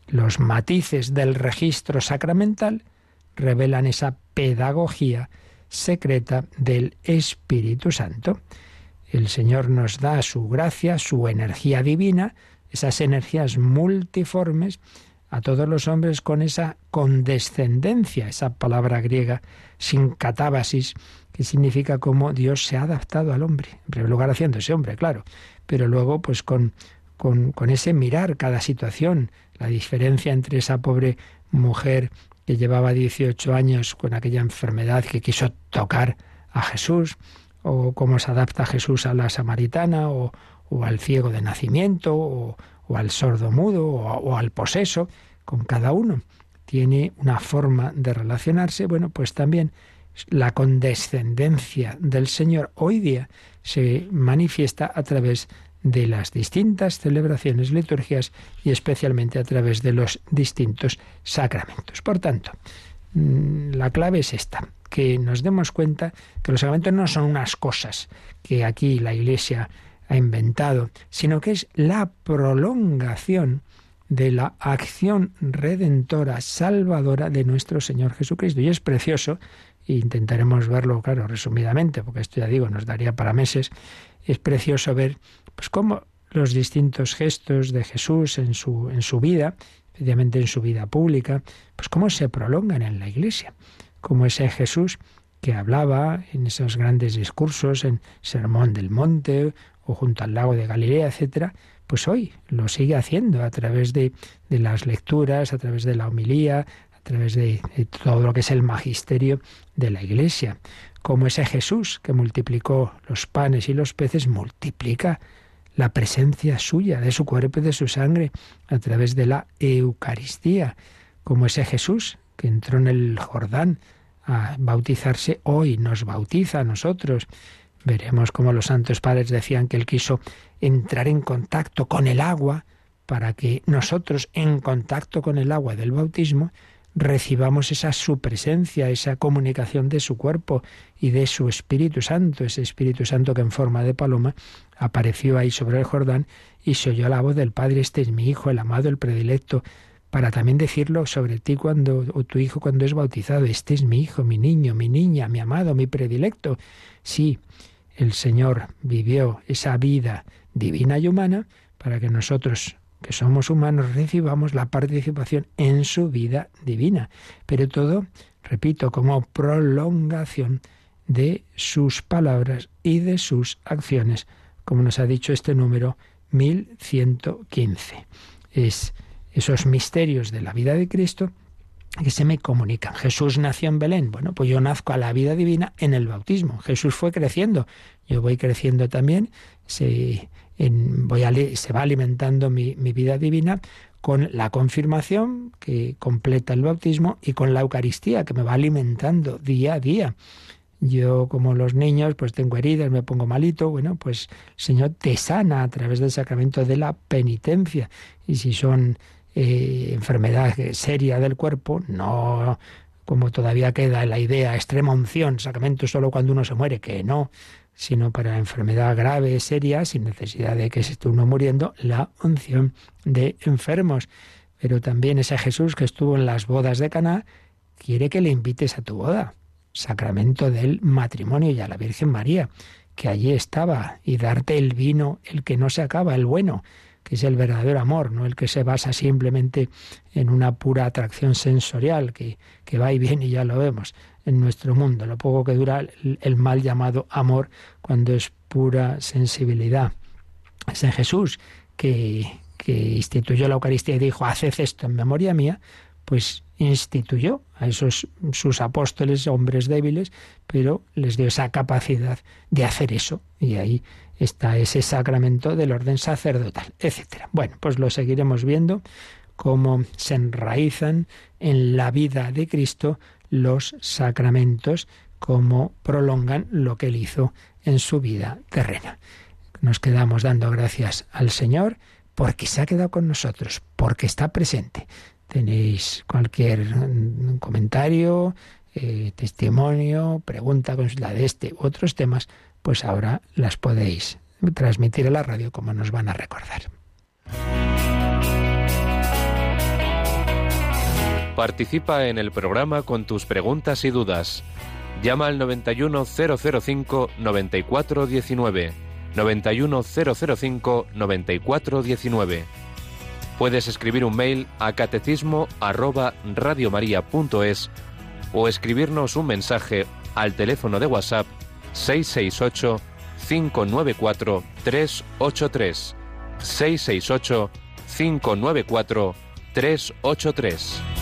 los matices del registro sacramental revelan esa pedagogía secreta del Espíritu Santo. El Señor nos da su gracia, su energía divina, esas energías multiformes a todos los hombres con esa condescendencia, esa palabra griega sin catábasis, que significa cómo Dios se ha adaptado al hombre, en primer lugar haciéndose hombre, claro, pero luego pues con, con, con ese mirar cada situación, la diferencia entre esa pobre mujer que llevaba 18 años con aquella enfermedad que quiso tocar a Jesús, o cómo se adapta Jesús a la samaritana, o, o al ciego de nacimiento, o, o al sordo mudo o, al poseso, con cada uno. Tiene una forma de relacionarse, bueno, pues también la condescendencia del Señor hoy día se manifiesta a través de las distintas celebraciones liturgias y especialmente a través de los distintos sacramentos. Por tanto, mm, la clave es esta, que nos demos cuenta que los sacramentos no son unas cosas que aquí la Iglesia ha inventado, sino que es la prolongación de la acción redentora, salvadora de nuestro Señor Jesucristo. Y es precioso, e intentaremos verlo, claro, resumidamente, porque esto ya digo, nos daría para meses, es precioso ver pues cómo los distintos gestos de Jesús en su, en su vida, especialmente en su vida pública, pues cómo se prolongan en la Iglesia, como ese Jesús que hablaba en esos grandes discursos, en Sermón del Monte o junto al lago de Galilea, etcétera, pues hoy lo sigue haciendo a través de, de, las lecturas, a través de la homilía, a través de, de todo lo que es el magisterio de la Iglesia. Como ese Jesús que multiplicó los panes y los peces, multiplica la presencia suya, de su cuerpo y de su sangre, a través de la Eucaristía. Como ese Jesús que entró en el Jordán a bautizarse, hoy nos bautiza a nosotros Veremos cómo los santos padres decían que él quiso entrar en contacto con el agua para que nosotros, en contacto con el agua del bautismo, recibamos esa su presencia, esa comunicación de su cuerpo y de su Espíritu Santo, ese Espíritu Santo que en forma de paloma apareció ahí sobre el Jordán y se oyó la voz del Padre, este es mi Hijo, el amado, el predilecto, para también decirlo sobre ti cuando, o tu hijo cuando es bautizado, este es mi hijo, mi niño, mi niña, mi amado, mi predilecto. Sí, el Señor vivió esa vida divina y humana para que nosotros que somos humanos recibamos la participación en su vida divina. Pero todo, repito, como prolongación de sus palabras y de sus acciones, como nos ha dicho este número 1115. Es esos misterios de la vida de Cristo que se me comunican. Jesús nació en Belén. Bueno, pues yo nazco a la vida divina en el bautismo. Jesús fue creciendo. Yo voy creciendo también. Se voy se va alimentando mi, mi vida divina con la confirmación que completa el bautismo y con la Eucaristía que me va alimentando día a día. Yo, como los niños, pues tengo heridas, me pongo malito, bueno, pues el Señor te sana a través del sacramento de la penitencia. Y si son eh, enfermedad seria del cuerpo, no como todavía queda la idea extrema unción, sacramento solo cuando uno se muere, que no, sino para enfermedad grave, seria, sin necesidad de que se esté uno muriendo, la unción de enfermos. Pero también ese Jesús que estuvo en las bodas de Caná quiere que le invites a tu boda, sacramento del matrimonio y a la Virgen María, que allí estaba, y darte el vino, el que no se acaba, el bueno, que es el verdadero amor, no el que se basa simplemente en una pura atracción sensorial, que, que va y viene y ya lo vemos en nuestro mundo, lo poco que dura el, mal llamado amor cuando es pura sensibilidad. Es en Jesús que, que instituyó la Eucaristía y dijo, haced esto en memoria mía, pues instituyó a esos sus apóstoles, hombres débiles, pero les dio esa capacidad de hacer eso. Y ahí está ese sacramento del orden sacerdotal, etcétera. Bueno, pues lo seguiremos viendo cómo se enraizan en la vida de Cristo los sacramentos, cómo prolongan lo que él hizo en su vida terrena. Nos quedamos dando gracias al Señor porque se ha quedado con nosotros, porque está presente. Tenéis cualquier comentario, eh, testimonio, pregunta, la de este u otros temas, pues ahora las podéis transmitir a la radio como nos van a recordar. Participa en el programa con tus preguntas y dudas. Llama al 91005 9419. 91005 9419. Puedes escribir un mail a catecismo arroba radiomaria.es o escribirnos un mensaje al teléfono de WhatsApp 668 594 383 668 594 383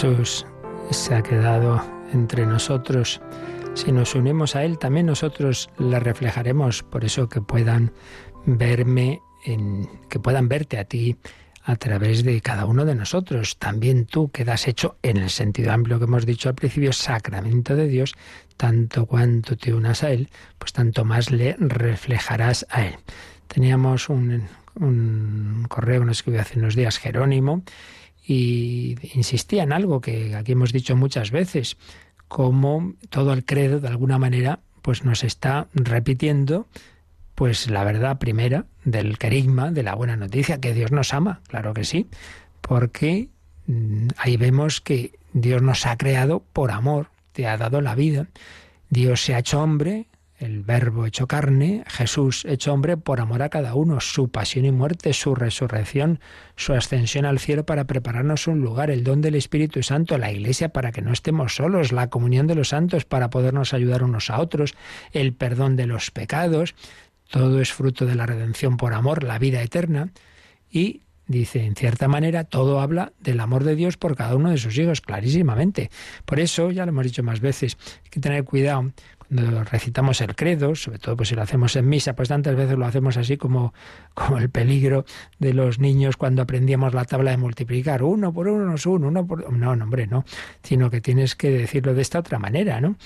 Jesús se ha quedado entre nosotros. Si nos unimos a Él, también nosotros le reflejaremos. Por eso que puedan verme, en, que puedan verte a ti a través de cada uno de nosotros. También tú quedas hecho, en el sentido amplio que hemos dicho al principio, sacramento de Dios, tanto cuanto te unas a Él, pues tanto más le reflejarás a Él. Teníamos un, un correo, nos escribió hace unos días Jerónimo, y insistía en algo que aquí hemos dicho muchas veces, como todo el credo de alguna manera pues nos está repitiendo pues la verdad primera del querigma, de la buena noticia, que Dios nos ama, claro que sí, porque mm, ahí vemos que Dios nos ha creado por amor, te ha dado la vida. Dios se ha hecho hombre, el verbo hecho carne, Jesús hecho hombre por amor a cada uno, su pasión y muerte, su resurrección, su ascensión al cielo para prepararnos un lugar, el don del Espíritu Santo, la iglesia para que no estemos solos, la comunión de los santos para podernos ayudar unos a otros, el perdón de los pecados, todo es fruto de la redención por amor, la vida eterna y dice, en cierta manera, todo habla del amor de Dios por cada uno de sus hijos, clarísimamente. Por eso, ya lo hemos dicho más veces, hay que tener cuidado recitamos el credo, sobre todo pues si lo hacemos en misa, pues tantas veces lo hacemos así como, como el peligro de los niños cuando aprendíamos la tabla de multiplicar. Uno por uno es uno, uno por... No, no, hombre, no. Sino que tienes que decirlo de esta otra manera, ¿no?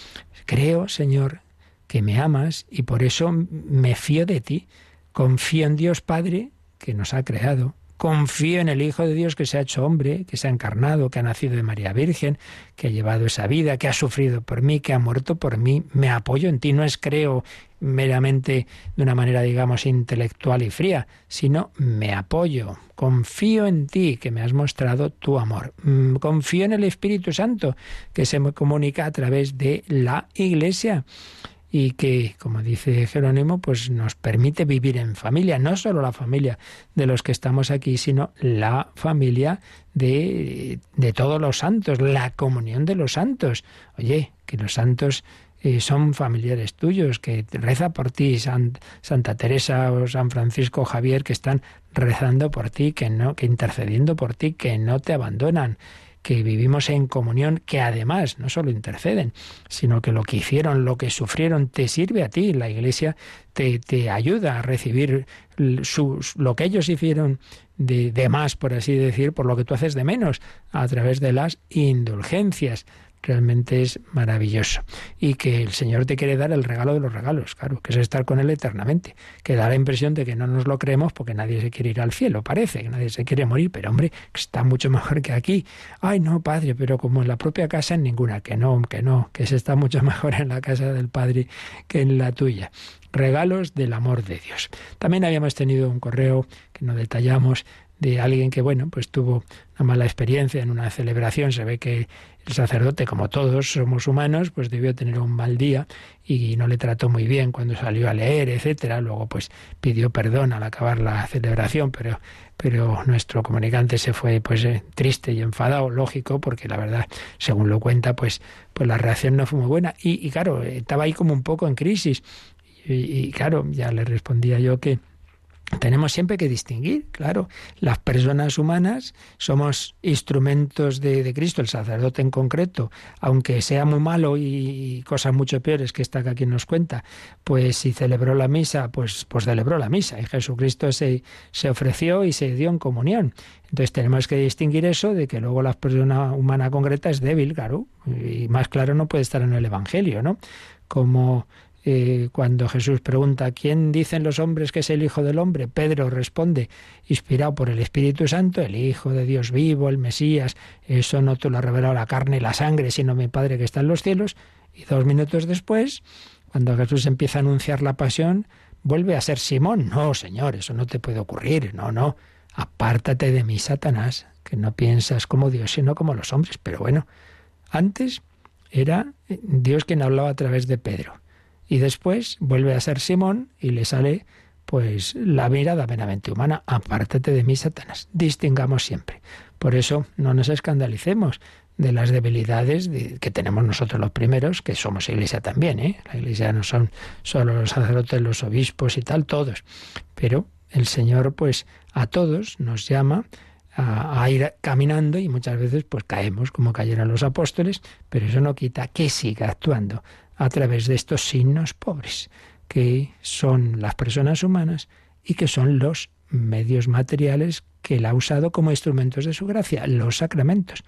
Creo, Señor, que me amas y por eso me fío de ti. Confío en Dios Padre, que nos ha creado, Confío en el Hijo de Dios que se ha hecho hombre, que se ha encarnado, que ha nacido de María Virgen, que ha llevado esa vida, que ha sufrido por mí, que ha muerto por mí. Me apoyo en ti, no es creo meramente de una manera, digamos, intelectual y fría, sino me apoyo, confío en ti, que me has mostrado tu amor. Mm, confío en el Espíritu Santo, que se me comunica a través de la Iglesia y que, como dice Jerónimo, pues nos permite vivir en familia, no solo la familia de los que estamos aquí, sino la familia de, de todos los santos, la comunión de los santos. Oye, que los santos eh, son familiares tuyos, que reza por ti Santa Teresa o San Francisco Javier, que están rezando por ti, que no, que intercediendo por ti, que no te abandonan que vivimos en comunión, que además no solo interceden, sino que lo que hicieron, lo que sufrieron, te sirve a ti. La Iglesia te, te ayuda a recibir sus, lo que ellos hicieron de, de más, por así decir, por lo que tú haces de menos, a través de las indulgencias realmente es maravilloso. Y que el Señor te quiere dar el regalo de los regalos, claro, que es estar con Él eternamente. Que da la impresión de que no nos lo creemos porque nadie se quiere ir al cielo, parece, que nadie se quiere morir, pero hombre, está mucho mejor que aquí. Ay, no, Padre, pero como en la propia casa, en ninguna, que no, que no, que se está mucho mejor en la casa del Padre que en la tuya regalos del amor de Dios. También habíamos tenido un correo que no detallamos de alguien que, bueno, pues tuvo una mala experiencia en una celebración. Se ve que el sacerdote, como todos somos humanos, pues debió tener un mal día y no le trató muy bien cuando salió a leer, etcétera. Luego, pues pidió perdón al acabar la celebración, pero, pero nuestro comunicante se fue pues eh, triste y enfadado, lógico, porque la verdad, según lo cuenta, pues, pues la reacción no fue muy buena. Y, claro, estaba ahí como un poco en crisis. y claro, ya le respondía yo que tenemos siempre que distinguir, claro, las personas humanas somos instrumentos de, Cristo, el sacerdote en concreto, aunque sea muy malo y, cosas mucho peores que esta que aquí nos cuenta, pues si celebró la misa, pues, pues celebró la misa y Jesucristo se, se ofreció y se dio en comunión. Entonces tenemos que distinguir eso de que luego la persona humana concreta es débil, claro, y más claro no puede estar en el Evangelio, ¿no? Como eh, cuando Jesús pregunta, ¿quién dicen los hombres que es el Hijo del Hombre? Pedro responde, inspirado por el Espíritu Santo, el Hijo de Dios vivo, el Mesías, eso no te lo ha revelado la carne y la sangre, sino mi Padre que está en los cielos. Y dos minutos después, cuando Jesús empieza a anunciar la pasión, vuelve a ser Simón. No, Señor, eso no te puede ocurrir. No, no. Apártate de mí, Satanás, que no piensas como Dios, sino como los hombres. Pero bueno, antes era Dios quien hablaba a través de Pedro. Y después vuelve a ser Simón y le sale pues la mirada meramente humana, apártate de mí, Satanás. Distingamos siempre. Por eso no nos escandalicemos de las debilidades que tenemos nosotros los primeros, que somos iglesia también, ¿eh? La iglesia no son solo los sacerdotes, los obispos y tal, todos. Pero el Señor, pues, a todos nos llama a, ir caminando y muchas veces pues caemos como cayeron los apóstoles, pero eso no quita que siga actuando a través de estos signos pobres, que son las personas humanas y que son los medios materiales que él ha usado como instrumentos de su gracia, los sacramentos.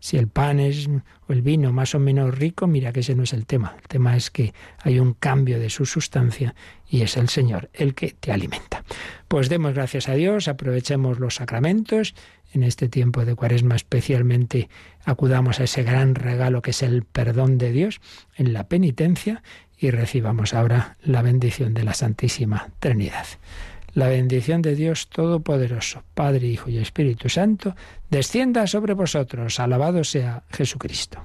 Si el pan es o el vino más o menos rico, mira que ese no es el tema. El tema es que hay un cambio de su sustancia y es el Señor el que te alimenta. Pues demos gracias a Dios, aprovechemos los sacramentos. En este tiempo de cuaresma especialmente acudamos a ese gran regalo que es el perdón de Dios en la penitencia y recibamos ahora la bendición de la Santísima Trinidad. La bendición de Dios Todopoderoso, Padre, Hijo y Espíritu Santo, descienda sobre vosotros. Alabado sea Jesucristo.